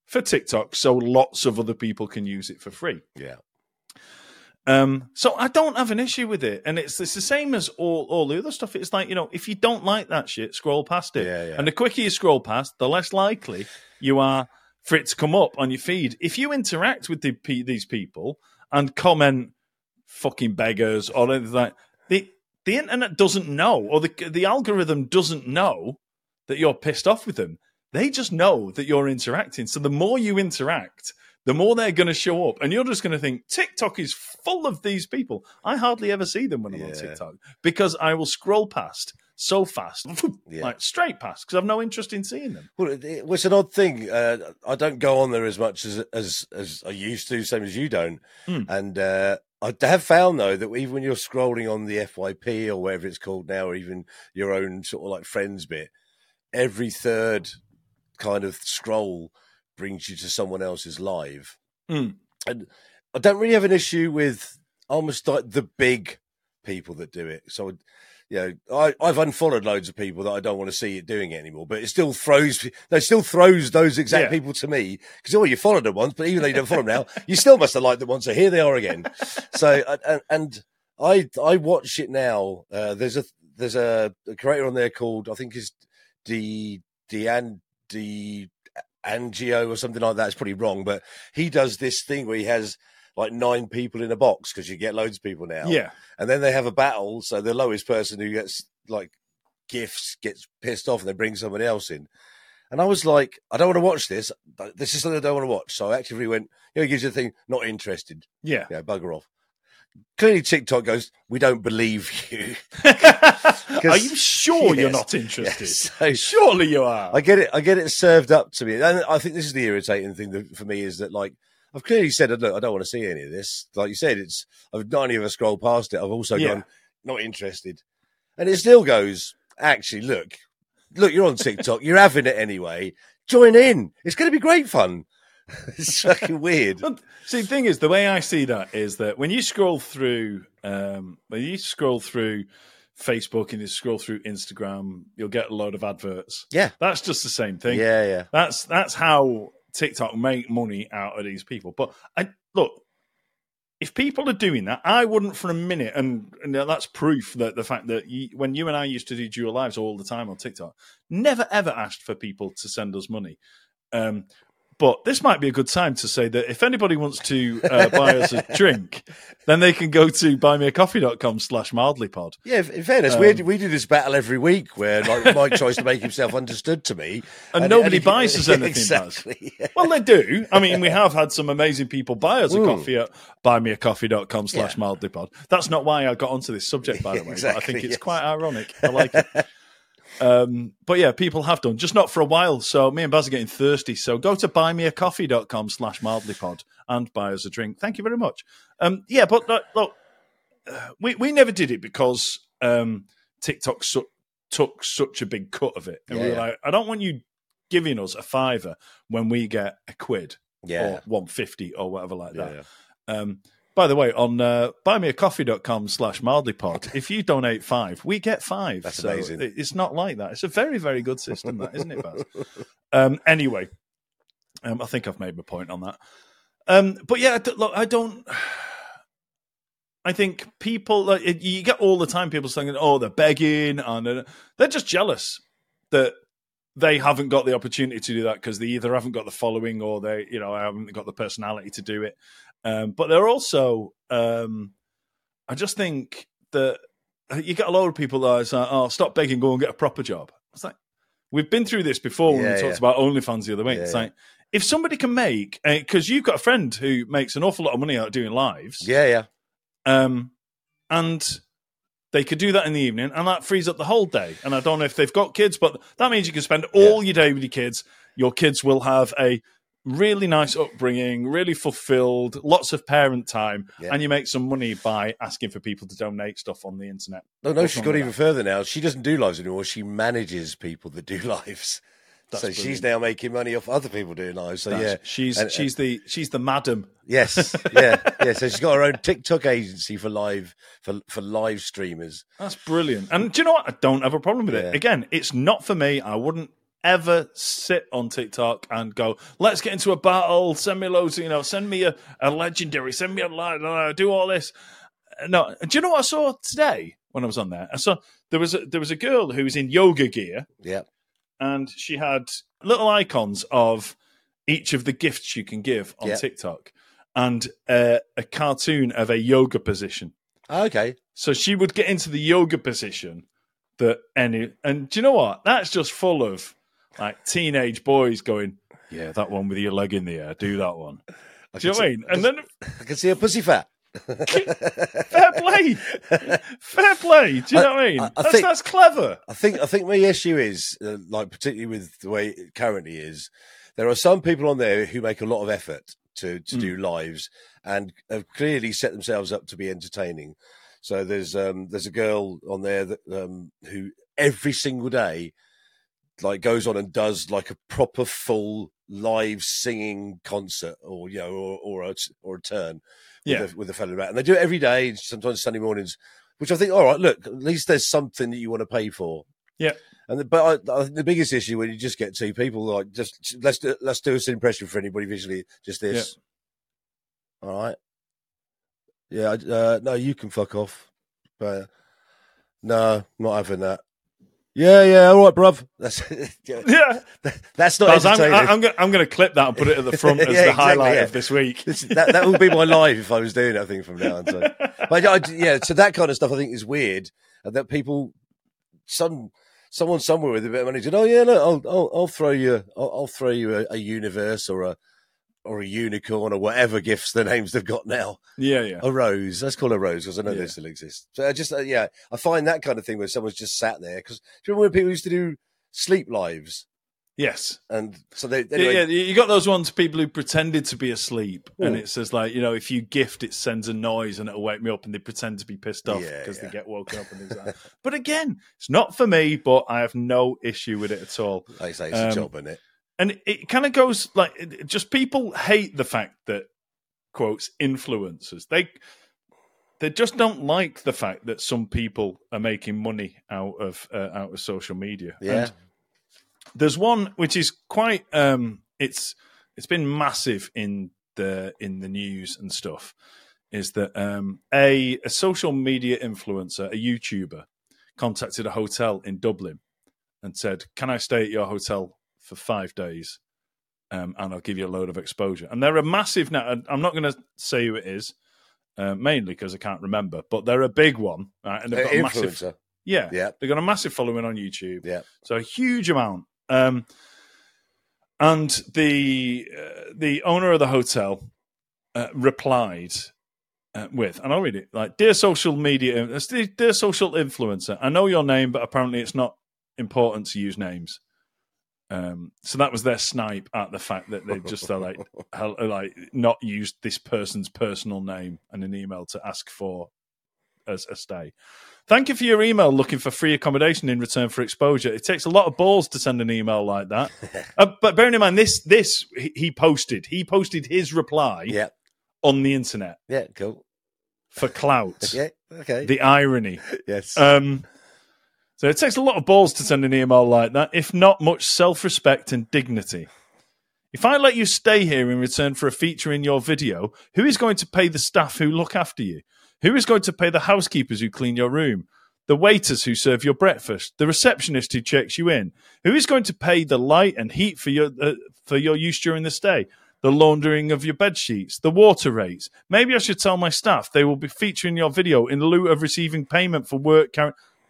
for TikTok, so lots of other people can use it for free. Yeah. Um, so I don't have an issue with it, and it's it's the same as all all the other stuff. It's like you know, if you don't like that shit, scroll past it. Yeah, yeah. And the quicker you scroll past, the less likely you are for it to come up on your feed. If you interact with the, these people and comment "fucking beggars" or anything like the the internet doesn't know, or the the algorithm doesn't know that you're pissed off with them. They just know that you're interacting. So the more you interact, the more they're going to show up. And you're just going to think TikTok is full of these people. I hardly ever see them when I'm on TikTok because I will scroll past so fast, Yeah. like straight past, because I've no interest in seeing them. Well, it, it- it's an odd thing. Uh, I don't go on there as much as as as I used to, same as you don't. Hmm. And uh, I have found though that even when you're scrolling on the FYP or whatever it's called now, or even your own sort of like friends bit, every third kind of scroll brings you to someone else's live. Hmm. And I don't really have an issue with almost like the big people that do it. So, you know, I, I've unfollowed loads of people that I don't want to see it doing it anymore, but it still throws, it still throws those exact Yeah. people to me because, oh, you followed them once, but even though you don't follow them now, you still must have liked them once. So here they are again. So, and, and I, I watch it now. Uh, there's a, there's a, a creator on there called, I think is D, Dean, D, Angio or something like that. It's probably wrong, but he does this thing where he has like nine people in a box because you get loads of people now. Yeah. And then they have a battle. So the lowest person who gets like gifts gets pissed off and they bring someone else in. And I was like, I don't want to watch this. This is something I don't want to watch. So I actively went, you know, it gives you the thing, not interested. Yeah. Yeah, bugger off. Clearly, TikTok goes, we don't believe you. Are you sure you're not interested? Yes. So- Surely you are. I get it. I get it served up to me, and I think this is the irritating thing that, for me is that like I've clearly said, look, I don't want to see any of this. Like you said, it's I've not only ever scrolled past it, I've also Yeah. gone not interested, and it still goes. Actually, look, look, you're on TikTok, you're having it anyway. Join in. It's going to be great fun. it's fucking weird. See, the thing is, the way I see that is that when you scroll through, um, when you scroll through Facebook and you scroll through Instagram, you'll get a load of adverts. Yeah, That's just the same thing. yeah, yeah. That's that's how TikTok make money out of these people. But I look, if people are doing that, I wouldn't for a minute, and, and that's proof that the fact that you, when you and I used to do dual lives all the time on TikTok, never ever asked for people to send us money. Um, but this might be a good time to say that if anybody wants to uh, buy us a drink, then they can go to buymeacoffee.com slash mildlypod. Yeah, in fairness, we we do this battle every week where like Mike tries to make himself understood to me, And nobody he- buys us anything, Exactly. yeah. Well, they do. I mean, we have had some amazing people buy us a Mm. coffee at buymeacoffee.com slash mildlypod. That's not why I got onto this subject, by the way, but I think it's yes. quite ironic. I like it. Um, but yeah, people have done, just not for a while. So me and Baz are getting thirsty. So go to buymeacoffee.com slash mildlypod and buy us a drink. Thank you very much. Um, yeah, but look, look uh, we, we never did it because um, TikTok su- took such a big cut of it. And we Yeah, were yeah. like, I don't want you giving us a fiver when we get a quid Yeah. or 150 or whatever like that. Yeah. Um, by the way, on uh, buymeacoffee.com slash mildlypod, if you donate five, we get five. That's So amazing. It's not like that. It's a very, very good system, that, isn't it, Baz? Um, anyway, um, I think I've made my point on that. Um, but yeah, look, I don't. I think people like you get all the time people saying, "Oh, they're begging," and uh, they're just jealous that they haven't got the opportunity to do that because they either haven't got the following or they, you know, haven't got the personality to do it. Um, but they're also, um, I just think that you get a lot of people that are saying, "Oh, stop begging, go and get a proper job." It's like we've been through this before when Yeah, we talked yeah. about OnlyFans the other week. Yeah, it's like if somebody can make because you've got a friend who makes an awful lot of money out of doing lives, Yeah, yeah. um, and they could do that in the evening, and that frees up the whole day. And I don't know if they've got kids, but that means you can spend all your day with your kids. Your kids will have a really nice upbringing, really fulfilled, lots of parent time, Yeah. and you make some money by asking for people to donate stuff on the internet. No, no, she's like even further now. She doesn't do lives anymore. She manages people that do lives. That's so she's now making money off other people doing lives. So That's- yeah, she's And- she's the she's the madam. yes, yeah, yeah. So she's got her own TikTok agency for live for for live streamers. That's brilliant. And do you know what? I don't have a problem with Yeah. it. Again, it's not for me. I wouldn't ever sit on TikTok and go, let's get into a battle, send me loads, you know, send me a, a legendary, send me a li- do all this. No, do you know what I saw today when I was on there? I saw there was a, there was a girl who was in yoga gear Yeah, and she had little icons of each of the gifts you can give on Yeah. TikTok and uh, a cartoon of a yoga position. okay. So she would get into the yoga position that any, and do you know what? That's just full of like teenage boys going, yeah, that one with your leg in the air, do that one. I Do you know can what I see- mean? And then I can see a pussy fat. fair play, fair play. Do you know what I mean? I- I that's, think- that's clever. I think I think my issue is uh, like particularly with the way it currently is. There are some people on there who make a lot of effort to to Mm. do lives and have clearly set themselves up to be entertaining. So there's um there's a girl on there that um who every single day like goes on and does like a proper full live singing concert or you know or or a, or a turn Yeah. with a, with a fellow rat and they do it every day sometimes Sunday mornings which I think all right look at least there's something that you want to pay for. Yeah. and the, but I, I think the biggest issue when you just get two people like just let's do, let's do an impression for anybody visually just this. All right? Yeah uh, no you can fuck off but no not having that yeah yeah all right bruv that's yeah, that's not Baz, I'm. I'm, going I'm going to clip that and put it at the front as Yeah, the exactly, highlight yeah. of this week. This- that that would be my life if I was doing. I think from now on. So. But I, yeah, so that kind of stuff I think is weird, and that people, some someone somewhere with a bit of money said, "Oh yeah, look, I'll I'll, I'll throw you, I'll, I'll throw you a, a universe or a or a unicorn or whatever gifts the names they've got now. Yeah, yeah. A rose, let's call it a rose because I know Yeah. they still exist. So I just uh, yeah, I find that kind of thing where someone's just sat there because do you remember when people used to do sleep lives Yes. and so they Yeah, anyway, yeah, you got those ones people who pretended to be asleep, and Mm. it says like, you know, if you gift, it sends a noise and it'll wake me up, and they pretend to be pissed off because yeah. they get woken up and things like that. But again, it's not for me, but I have no issue with it at all. like I say, it's Um, a job, isn't it? And it, kind of goes like, just people hate the fact that quotes influencers they they just don't like the fact that some people are making money out of uh, out of social media. Yeah. And there's one which is quite um it's it's been massive in the in the news and stuff is that um a a social media influencer a youtuber contacted a hotel in dublin and said can i stay at your hotel for five days um, and i'll give you a load of exposure and they're a massive now i'm not going to say who it is uh, mainly because i can't remember but they're a big one right? and they've got a massive yeah Yeah. they've got a massive following on youtube Yeah. so a huge amount. Um, and the uh, the owner of the hotel uh, replied uh, with, and I'll read it like, "Dear social media, uh, dear social influencer, I know your name, but apparently it's not important to use names." Um, so that was their snipe at the fact that they just uh, like like not used this person's personal name and an email to ask for as a stay. Thank you for your email looking for free accommodation in return for exposure. It takes a lot of balls to send an email like that. uh, but bearing in mind, this this he, he posted he posted his reply Yeah. on the internet Yeah. Cool. for clout. Yeah. Okay. The irony. yes. Um, so it takes a lot of balls to send an email like that, if not much self respect and dignity. If I let you stay here in return for a feature in your video, who is going to pay the staff who look after you? Who is going to pay the housekeepers who clean your room? The waiters who serve your breakfast? The receptionist who checks you in? Who is going to pay the light and heat for your uh, for your use during the stay? The laundering of your bed sheets, the water rates. Maybe I should tell my staff they will be featuring your video in lieu of receiving payment for work.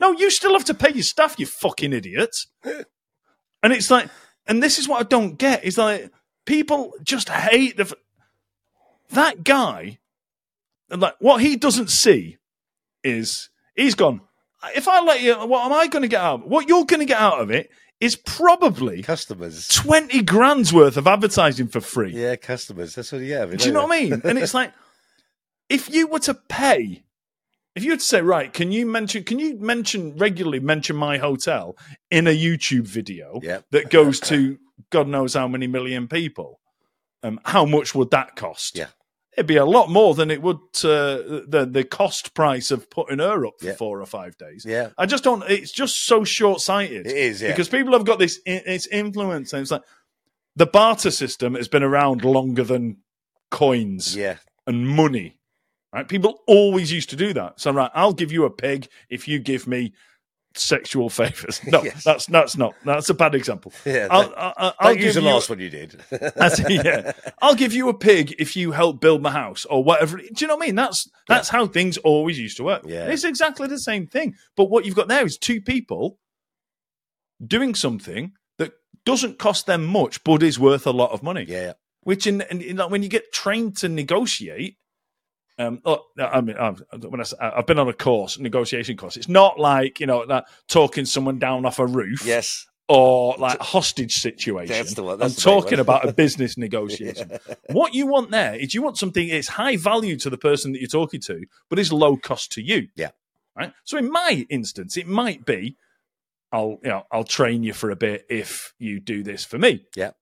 No, you still have to pay your staff, you fucking idiot. and it's like, and this is what I don't get is like people just hate the that guy. Like what he doesn't see is he's gone. If I let you, what am I going to get out? What you're going to get out of it is probably Customers. 20 grand's worth of advertising for free. Yeah, customers. That's what you have. Do you know what I mean? And it's like, if you were to pay, if you were to say, right, can you mention, can you mention regularly mention my hotel in a YouTube video Yeah. that goes to God knows how many million people? Um, how much would that cost? Yeah. It'd be a lot more than it would uh, the the cost price of putting her up for Yeah. four or five days. Yeah. I just don't. It's just so short sighted. It is, yeah. because people have got this it's influence, and it's like the barter system has been around longer than coins yeah. and money. Right? People always used to do that. So right, I'll give you a pig if you give me sexual favors. No, Yes. that's that's not. That's a bad example. Yeah. I'll, I'll, I'll use the last one you did. yeah, I'll give you a pig if you help build my house or whatever. Do you know what I mean? That's that's how things always used to work. Yeah. It's exactly the same thing. But what you've got there is two people doing something that doesn't cost them much, but is worth a lot of money. yeah. Which in, in, in like when you get trained to negotiate. Um, oh, I mean, I've, when I, I've been on a course, negotiation course. It's not like you know that talking someone down off a roof Yes. or like a hostage situation. That's the one- I'm the talking about a business negotiation. What you want there is you want something that's high value to the person that you're talking to, but is low cost to you. Yeah. Right. So in my instance, it might be I'll you know I'll train you for a bit if you do this for me. Yeah.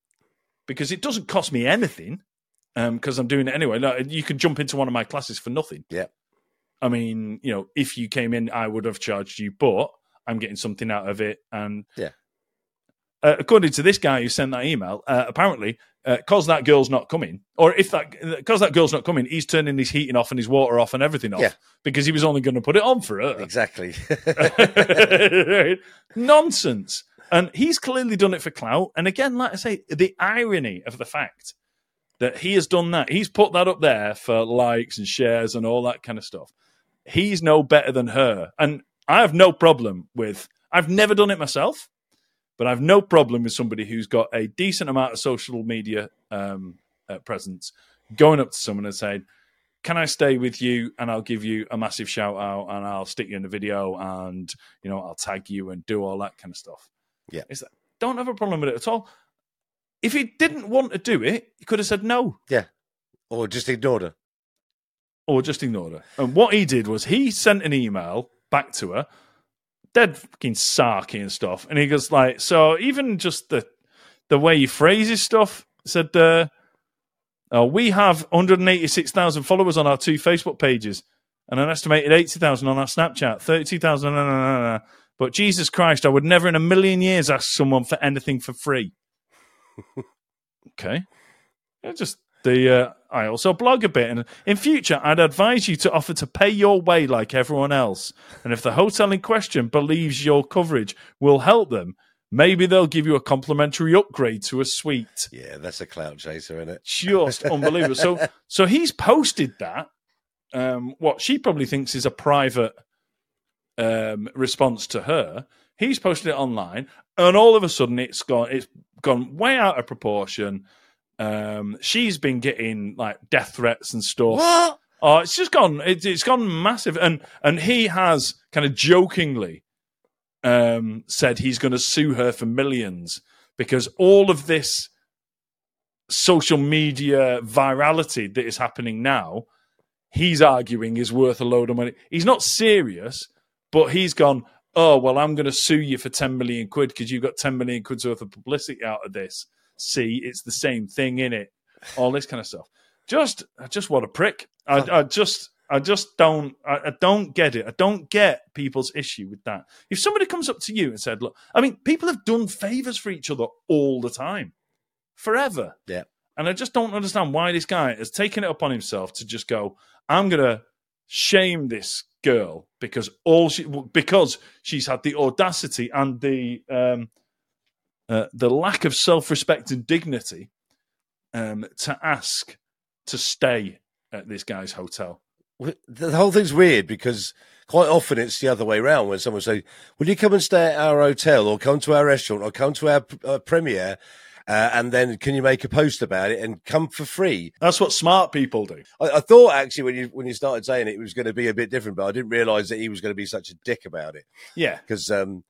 Because it doesn't cost me anything. Um, because I'm doing it anyway. No, you could jump into one of my classes for nothing. Yeah. I mean, you know, if you came in, I would have charged you, but I'm getting something out of it. And Yeah. uh, according to this guy who sent that email, uh, apparently, because that girl's not coming, or if that because that girl's not coming, he's turning his heating off and his water off and everything off Yeah. because he was only going to put it on for her. Exactly. Nonsense. And he's clearly done it for clout. And again, like I say, the irony of the fact that he has done that, he's put that up there for likes and shares and all that kind of stuff. He's no better than her. And I have no problem with, I've never done it myself, but I've no problem with somebody who's got a decent amount of social media um, uh, presence going up to someone and saying, can I stay with you and I'll give you a massive shout out and I'll stick you in the video and you know I'll tag you and do all that kind of stuff. Yeah. It's don't have a problem with it at all. If he didn't want to do it, he could have said no Yeah. or just ignored her. or just ignored her. And what he did was he sent an email back to her, dead fucking sarky and stuff. And he goes like, so even just the the way he phrases stuff said, uh, uh, we have 186,000 followers on our two Facebook pages and an estimated 80,000 on our Snapchat, 32,000. nah, nah, nah, nah. But Jesus Christ, I would never in a million years ask someone for anything for free. Okay. Yeah, just the uh, I also blog a bit, and in future, I'd advise you to offer to pay your way like everyone else. And if the hotel in question believes your coverage will help them, maybe they'll give you a complimentary upgrade to a suite. Yeah, that's a clout chaser, isn't it? Just unbelievable. So, so he's posted that. Um, what she probably thinks is a private um, response to her. He's posted it online, and all of a sudden, it's gone. It's gone way out of proportion. Um, she's been getting like death threats and stuff. What? Oh, it's just gone. It, it's gone massive, and and he has kind of jokingly um, said he's going to sue her for millions because all of this social media virality that is happening now, he's arguing is worth a load of money. He's not serious, but he's gone. Oh well, I'm going to sue you for ten million quid because you've got ten million quid's worth of publicity out of this. See, it's the same thing in it. All this kind of stuff. Just, just what a prick. I, I just, I just don't, I, I don't get it. I don't get people's issue with that. If somebody comes up to you and said, "Look," I mean, people have done favors for each other all the time, forever. Yeah. And I just don't understand why this guy has taken it upon himself to just go, "I'm gonna shame this girl because all she because she's had the audacity and the um, uh, the lack of self respect and dignity um, to ask to stay at this guy's hotel." The whole thing's weird because quite often it's the other way around when someone say, "Will you come and stay at our hotel, or come to our restaurant, or come to our uh, premiere?" Uh, and then can you make a post about it and come for free? That's what smart people do. I, I thought actually when you when you started saying it, it was going to be a bit different, but I didn't realise that he was going to be such a dick about it. Yeah, Because, um,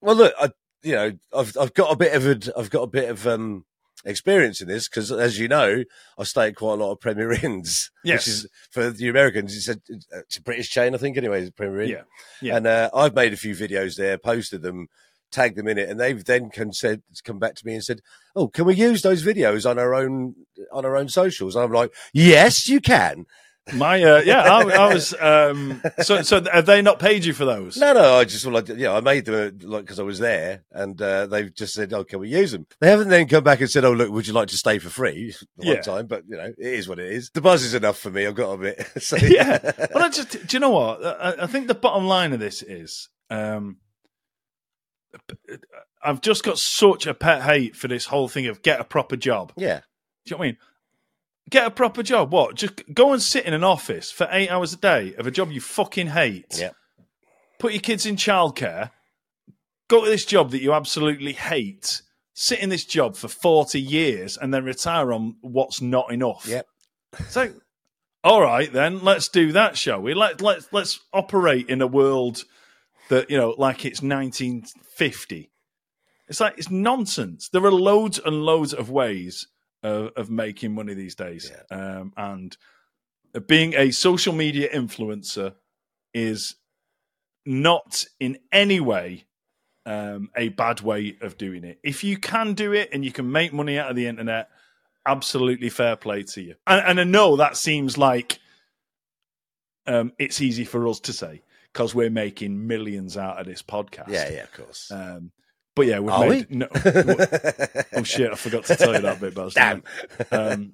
well, look, I, you know, I've I've got a bit of a, I've got a bit of um experience in this because, as you know, I stay at quite a lot of Premier Inns, Yes. which is for the Americans. It's a, it's a British chain, I think. Anyway, it's Premier Inn. Yeah. Yeah. And uh, I've made a few videos there, posted them, tagged them in it, and they've then come, said, come back to me and said, "Oh, can we use those videos on our own on our own socials?" And I'm like, "Yes, you can." My uh, yeah, I, I was um, so so. Have they not paid you for those? No, no, I just like, yeah, I made them uh, like because I was there, and uh, they've just said, "Oh, can we use them?" They haven't then come back and said, "Oh, look, would you like to stay for free?" One Yeah. time, but you know, it is what it is. The buzz is enough for me. I've got to admit. so, yeah. Well, I just do you know what? I, I think the bottom line of this is, um, I've just got such a pet hate for this whole thing of get a proper job. yeah, Do you know what I mean? Get a proper job. What? Just go and sit in an office for eight hours a day of a job you fucking hate. Yeah. Put your kids in childcare. Go to this job that you absolutely hate. Sit in this job for 40 years and then retire on what's not enough. Yep. So, all right, then let's do that, shall we? Let, let's, let's operate in a world that, you know, like it's 1950. It's like, it's nonsense. There are loads and loads of ways of, of making money these days. Um, and being a social media influencer is not in any way um, a bad way of doing it. If you can do it and you can make money out of the internet, absolutely fair play to you. And, and I know that seems like um, it's easy for us to say because we're making millions out of this podcast. yeah, yeah, of course. Um, but yeah, we've Are made we? no. oh shit! I forgot to tell you that bit, Baz. Damn. Um,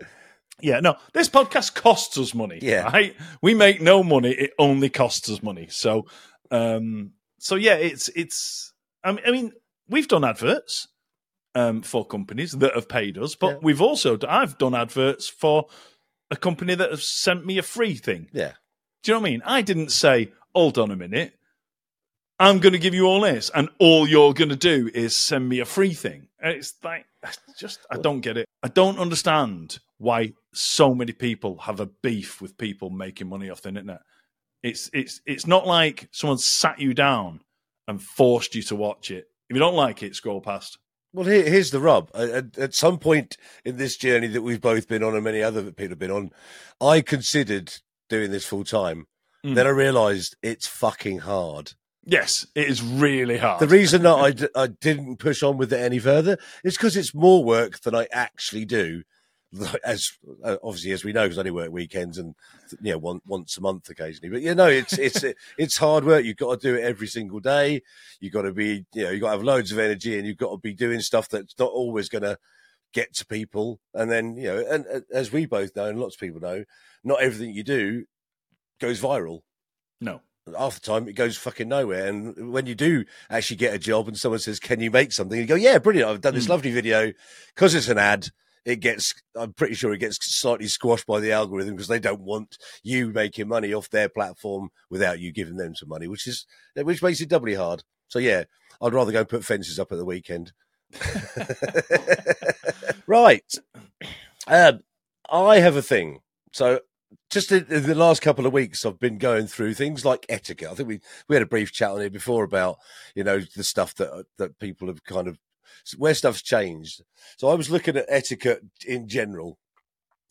yeah, no. This podcast costs us money. Yeah. right? We make no money. It only costs us money. So, um, so yeah, it's it's. I mean, I mean we've done adverts um, for companies that have paid us, but Yeah. we've also I've done adverts for a company that has sent me a free thing. Yeah, Do you know what I mean? I didn't say, hold on a minute. I'm going to give you all this, and all you're going to do is send me a free thing. It's like, just, I don't get it. I don't understand why so many people have a beef with people making money off the internet. It's, it's, it's not like someone sat you down and forced you to watch it. If you don't like it, scroll past. Well, here, here's the rub. At, at some point in this journey that we've both been on, and many other people have been on, I considered doing this full time. Mm. Then I realised it's fucking hard. Yes, it is really hard. The reason that I, d- I didn't push on with it any further is because it's more work than I actually do. As uh, obviously as we know, because I only work weekends and you know one, once a month occasionally. But you know, it's it's it's hard work. You've got to do it every single day. You've got to be you know you've got to have loads of energy, and you've got to be doing stuff that's not always going to get to people. And then you know, and, and as we both know, and lots of people know, not everything you do goes viral no. half the time it goes fucking nowhere. And when you do actually get a job and someone says, Can you make something? You go, Yeah, brilliant. I've done this Mm. lovely video. Because it's an ad, it gets, I'm pretty sure it gets slightly squashed by the algorithm because they don't want you making money off their platform without you giving them some money, which is, which makes it doubly hard. So yeah, I'd rather go put fences up at the weekend. right. Um, I have a thing. So just in, in the last couple of weeks, I've been going through things like etiquette. I think we we had a brief chat on here before about you know the stuff that that people have kind of where stuff's changed. So I was looking at etiquette in general,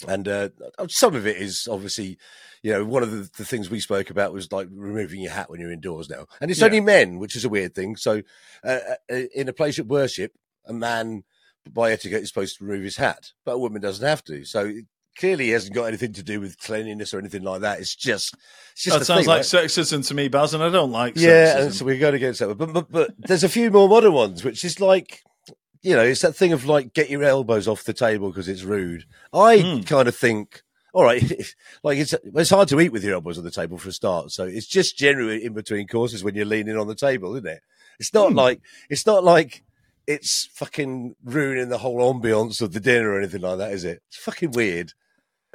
and uh, some of it is obviously you know one of the, the things we spoke about was like removing your hat when you're indoors now, and it's Yeah. only men, which is a weird thing. So uh, uh, in a place of worship, a man by etiquette is supposed to remove his hat, but a woman doesn't have to. So it clearly hasn't got anything to do with cleanliness or anything like that. It's just, it's just That sounds thing, like right? sexism to me, Baz, and I don't like yeah. sexism. So we're going against that, but, but but there's a few more modern ones, which is like. You know, it's that thing of like get your elbows off the table because it's rude. I Mm. kind of think, all right, like it's it's hard to eat with your elbows on the table for a start. So it's just generally in between courses when you're leaning on the table, isn't it? It's not Hmm. like it's not like it's fucking ruining the whole ambience of the dinner or anything like that, is it? It's fucking weird.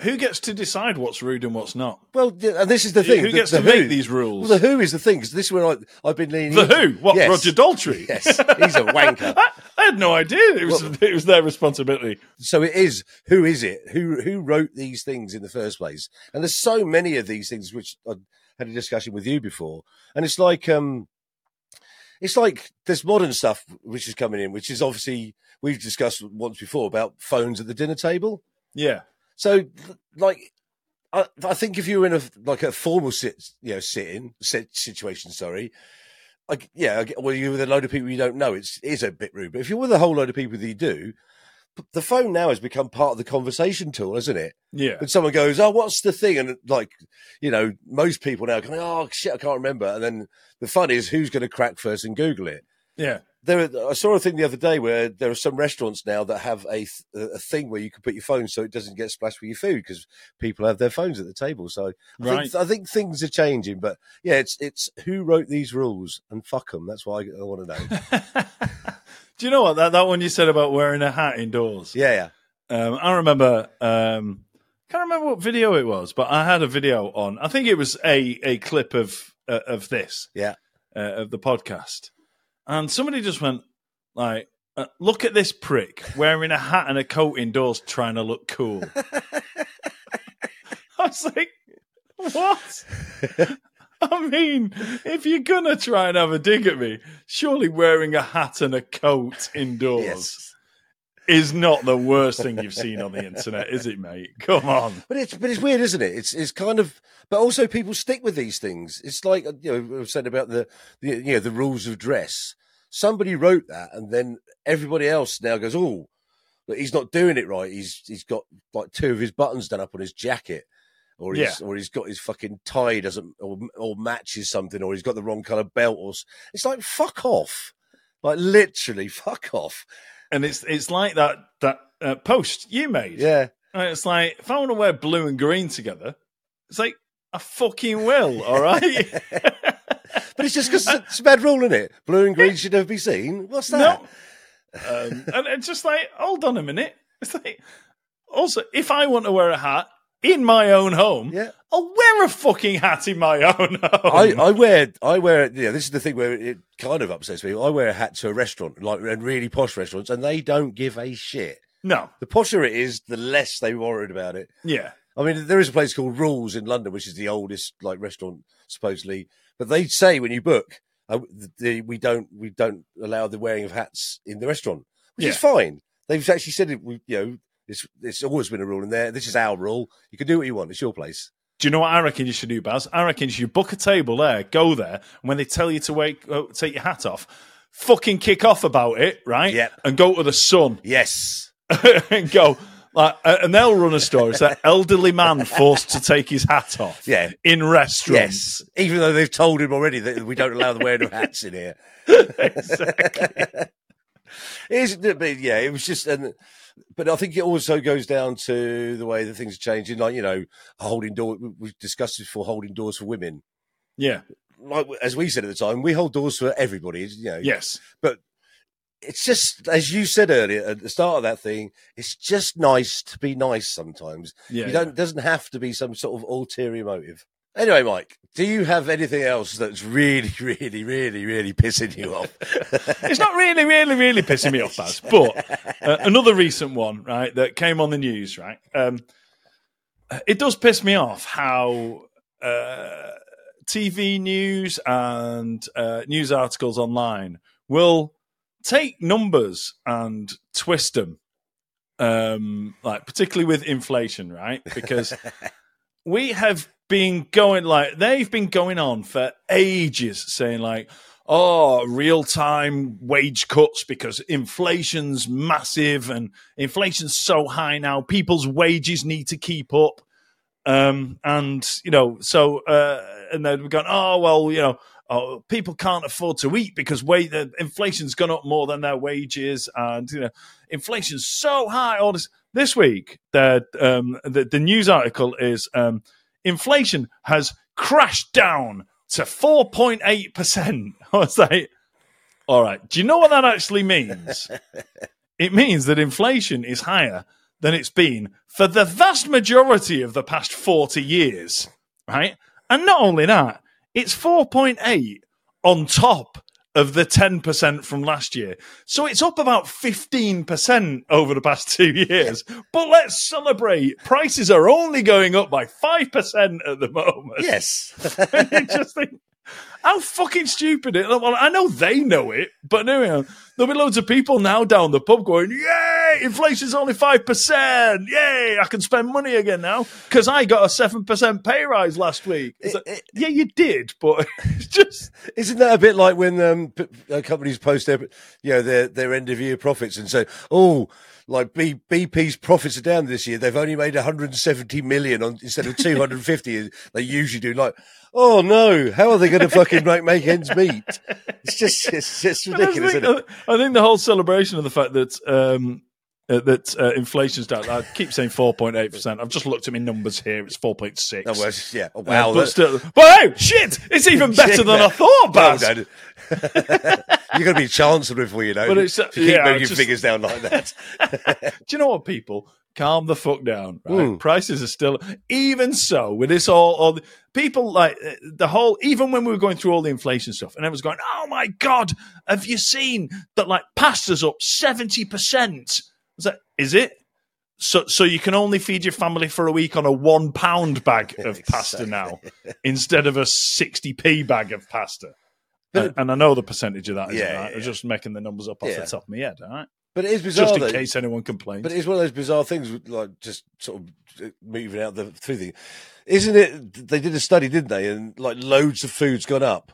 Who gets to decide what's rude and what's not? Well, and this is the thing. Who the- gets the to who- make these rules? Well, the Who is the thing. 'cause this is where I, I've been leaning. The into. Who? What? Yes. Roger Daltrey? Yes, he's a wanker. I, I had no idea it was it was their responsibility. So it is. Who is it? Who who wrote these things in the first place? And there's so many of these things which I had a discussion with you before, and it's like um, it's like there's modern stuff which is coming in, which is obviously we've discussed once before about phones at the dinner table. Yeah. So, like, I, I think if you were in a like a formal sit, you know, sitting sit situation, sorry, like, yeah, well, you're with a load of people you don't know, it's it is a bit rude. But if you're with a whole load of people that you do, the phone now has become part of the conversation tool, hasn't it? Yeah. When someone goes, "Oh, what's the thing?" and like, you know, most people now going, "Oh shit, I can't remember," and then the fun is who's going to crack first and Google it. Yeah. There, I saw a thing the other day where there are some restaurants now that have a a thing where you can put your phone so it doesn't get splashed with your food because people have their phones at the table. So I, Right. think, I think things are changing, but yeah, it's it's who wrote these rules and fuck them. That's what I, I want to know. Do you know what that that one you said about wearing a hat indoors? yeah, yeah, Um, I remember. Um, can't remember what video it was, but I had a video on. I think it was a a clip of uh, of this yeah. uh, of the podcast, and somebody just went like, uh, "Look at this prick wearing a hat and a coat indoors, trying to look cool." I was like, "What?" I mean, if you're gonna try and have a dig at me, surely wearing a hat and a coat indoors Yes. is not the worst thing you've seen on the internet, is it, mate? Come on. But it's but it's weird, isn't it? It's it's kind of, but also people stick with these things. It's like you know I've said about the, the you know the rules of dress. Somebody wrote that, and then everybody else now goes, "Oh, but he's not doing it right. He's he's got like two of his buttons done up on his jacket." Or he's, Yeah. or he's got his fucking tie doesn't or, or matches something, or he's got the wrong color belt. Or it's like fuck off, like literally fuck off. And it's it's like that that uh, post you made. Yeah, And it's like if I want to wear blue and green together, it's like I fucking will. All right. but it's just because it's a bad rule, isn't it? Blue and green should never be seen. What's that? no. Um, and it's just like hold on a minute. It's like also if I want to wear a hat in my own home, Yeah. I'll wear a fucking hat in my own home. I, I wear I wear yeah this is the thing where it kind of upsets me. I wear a hat to a restaurant like and really posh restaurants and they don't give a shit. no. The posher it is, the less they worried about it. Yeah. I mean, there is a place called Rules in London, which is the oldest like restaurant supposedly, but they say when you book, uh, the, we don't we don't allow the wearing of hats in the restaurant, which is fine. They've actually said it. We, you know, it's it's always been a rule in there. This is our rule. You can do what you want. It's your place. Do you know what I reckon you should do, Baz? I reckon you should book a table there, go there, and when they tell you to wake, uh, take your hat off, fucking kick off about it, right? Yep. And go to the sun Yes. and go. Like, and they'll run a story. It's that elderly man forced to take his hat off Yeah. in restaurants. Yes, even though they've told him already that we don't allow the wearing of hats in here. Exactly. But yeah, it was just, and but I think it also goes down to the way that things are changing. Like you know, holding door. We've discussed this before, holding doors for women. yeah. Like as we said at the time, we hold doors for everybody. You know, Yes. But it's just as you said earlier at the start of that thing. It's just nice to be nice sometimes. Yeah. you don't. It doesn't have to be some sort of ulterior motive. Anyway, Mike, do you have anything else that's really, really, really, really pissing you off? it's not really, really, really pissing me off, Baz. But uh, another recent one, right, that came on the news, right? Um, it does piss me off how uh, TV news and uh, news articles online will take numbers and twist them, um, like particularly with inflation, right? Because we have been going like they've been going on for ages saying like oh real time wage cuts because inflation's massive and inflation's so high now people's wages need to keep up um and you know so uh and then we're going oh well you know oh, people can't afford to eat because wait the inflation's gone up more than their wages and you know inflation's so high all this this week the um the, the news article is um inflation has crashed down to 4.8%. I was like, all right, do you know what that actually means? it means that inflation is higher than it's been for the vast majority of the past 40 years, right? And not only that, it's 4.8 on top of the 10% from last year. So it's up about 15% over the past two years. But let's celebrate. Prices are only going up by 5% at the moment. yes. I just think, how fucking stupid it. Well, I know they know it, but anyway, there'll be loads of people now down the pub going, "Yay! Inflation's only five percent! Yay! I can spend money again now because I got a seven percent pay rise last week." It's like, It- yeah, you did, but it's just Isn't that a bit like when um, uh, companies post their, you know, their their end of year profits and say, "Oh, like B- BP's profits are down this year. They've only made 170 million on instead of 250 they usually do." Like, oh no, how are they going to fucking make, make ends meet? It's just it's just ridiculous. I, Isn't think, it? I think the whole celebration of the fact that um, uh, that uh, inflation's down. I keep saying four point eight percent. I've just looked at my numbers here. It's four point six. Oh, well, yeah. Oh, wow. but that- still, but hey, shit! It's even better than I thought, Baz. You're going to be chancellor before you know. But it, it's, uh, you keep yeah, moving just- figures down like that. Do you know what, people? Calm the fuck down. Right? Mm. Prices are still. Even so, with this all, all the, people like uh, the whole. Even when we were going through all the inflation stuff, and everyone's going, "Oh my god, have you seen that? Like pasta's up seventy percent." Is that is it? So, so you can only feed your family for a week on a one pound bag of pasta now, instead of a sixty p bag of pasta. But- and, and I know the percentage of that. Isn't Yeah, right? yeah, I'm just making the numbers up off Yeah. the top of my head. All right, But it is bizarre. just in though. case anyone complains. But it's one of those bizarre things, like just sort of uh, moving out the through the. Isn't it? They did a study, didn't they? And like loads of food's gone up,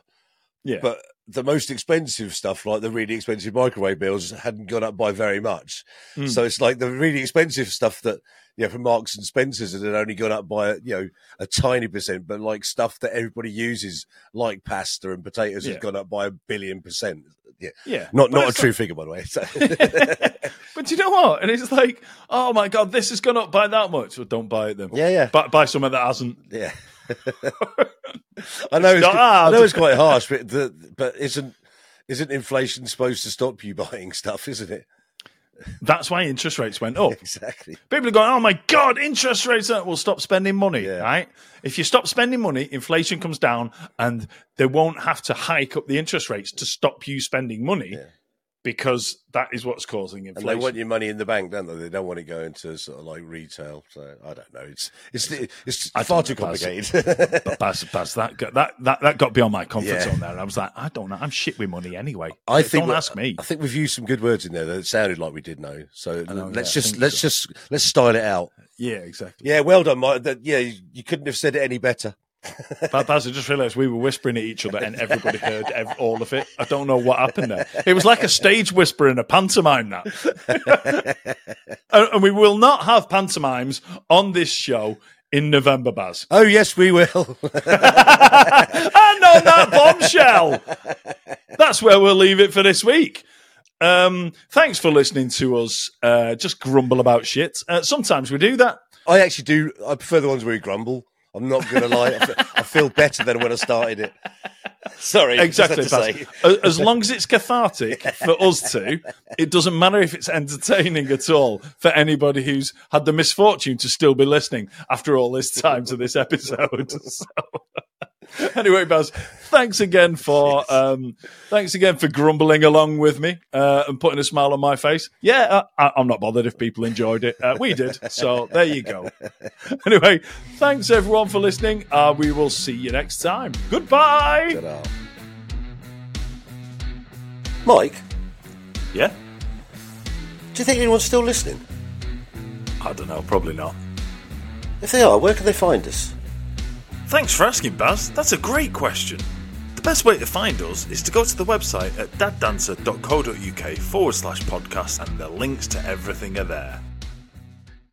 yeah, but the most expensive stuff, like the really expensive microwave bills, hadn't gone up by very much. Mm. So it's like the really expensive stuff that you know from Marks and Spencers that had only gone up by you know a tiny percent, but like stuff that everybody uses, like pasta and potatoes, Yeah. has gone up by a billion percent. Yeah, yeah. not But not a it's true figure, by the way. So. like- but you know what? And it's like, oh my god, this has gone up by that much. Well, don't buy it then. yeah, yeah. Buy, buy something that hasn't. Yeah. I know it's, not I know it's quite harsh, but the, but isn't isn't inflation supposed to stop you buying stuff? Isn't it? That's why interest rates went up. Exactly. People are going, oh my god, interest rates are- will stop spending money, Yeah. right? If you stop spending money, inflation comes down, and they won't have to hike up the interest rates to stop you spending money. Yeah. Because that is what's causing And inflation. they want your money in the bank, don't they? They don't want it going to sort of like retail. So I don't know. It's it's it's I far too complicated. but Baz, Baz, that, got, that that that got beyond my comfort Yeah. zone there. And I was like, I don't know. I'm shit with money anyway. I think don't ask me. I think we've used some good words in there that sounded like we did know. So know, let's yeah, just let's just let's style it out. Yeah, exactly. Yeah, well done, Mike. Yeah, you, you couldn't have said it any better. But Baz, I just realised we were whispering at each other and everybody heard ev- all of it. I don't know what happened there. It was like a stage whisper in a pantomime now. and, and we will not have pantomimes on this show in November, Baz. Oh yes, we will. and on that bombshell, that's where we'll leave it for this week. Um, thanks for listening to us uh, just grumble about shit. Uh, sometimes we do that. I actually do. I prefer the ones where we grumble. I'm not going to lie. I feel better than when I started it. Sorry, Exactly. to say. As- As long as it's cathartic for us two, it doesn't matter if it's entertaining at all for anybody who's had the misfortune to still be listening after all this time to this episode. So, anyway, Baz, thanks again for um, thanks again for grumbling along with me uh, and putting a smile on my face. Yeah, I, I'm not bothered if people enjoyed it. Uh, we did, so there you go. Anyway, thanks everyone for listening. Uh, we will see you next time. Goodbye. Ta-da. Mike, Yeah. do you think anyone's still listening? I don't know, probably not. If they are, where can they find us? Thanks for asking, Baz. That's a great question. The best way to find us is to go to the website at daddancer.co.uk forward slash podcast, and the links to everything are there.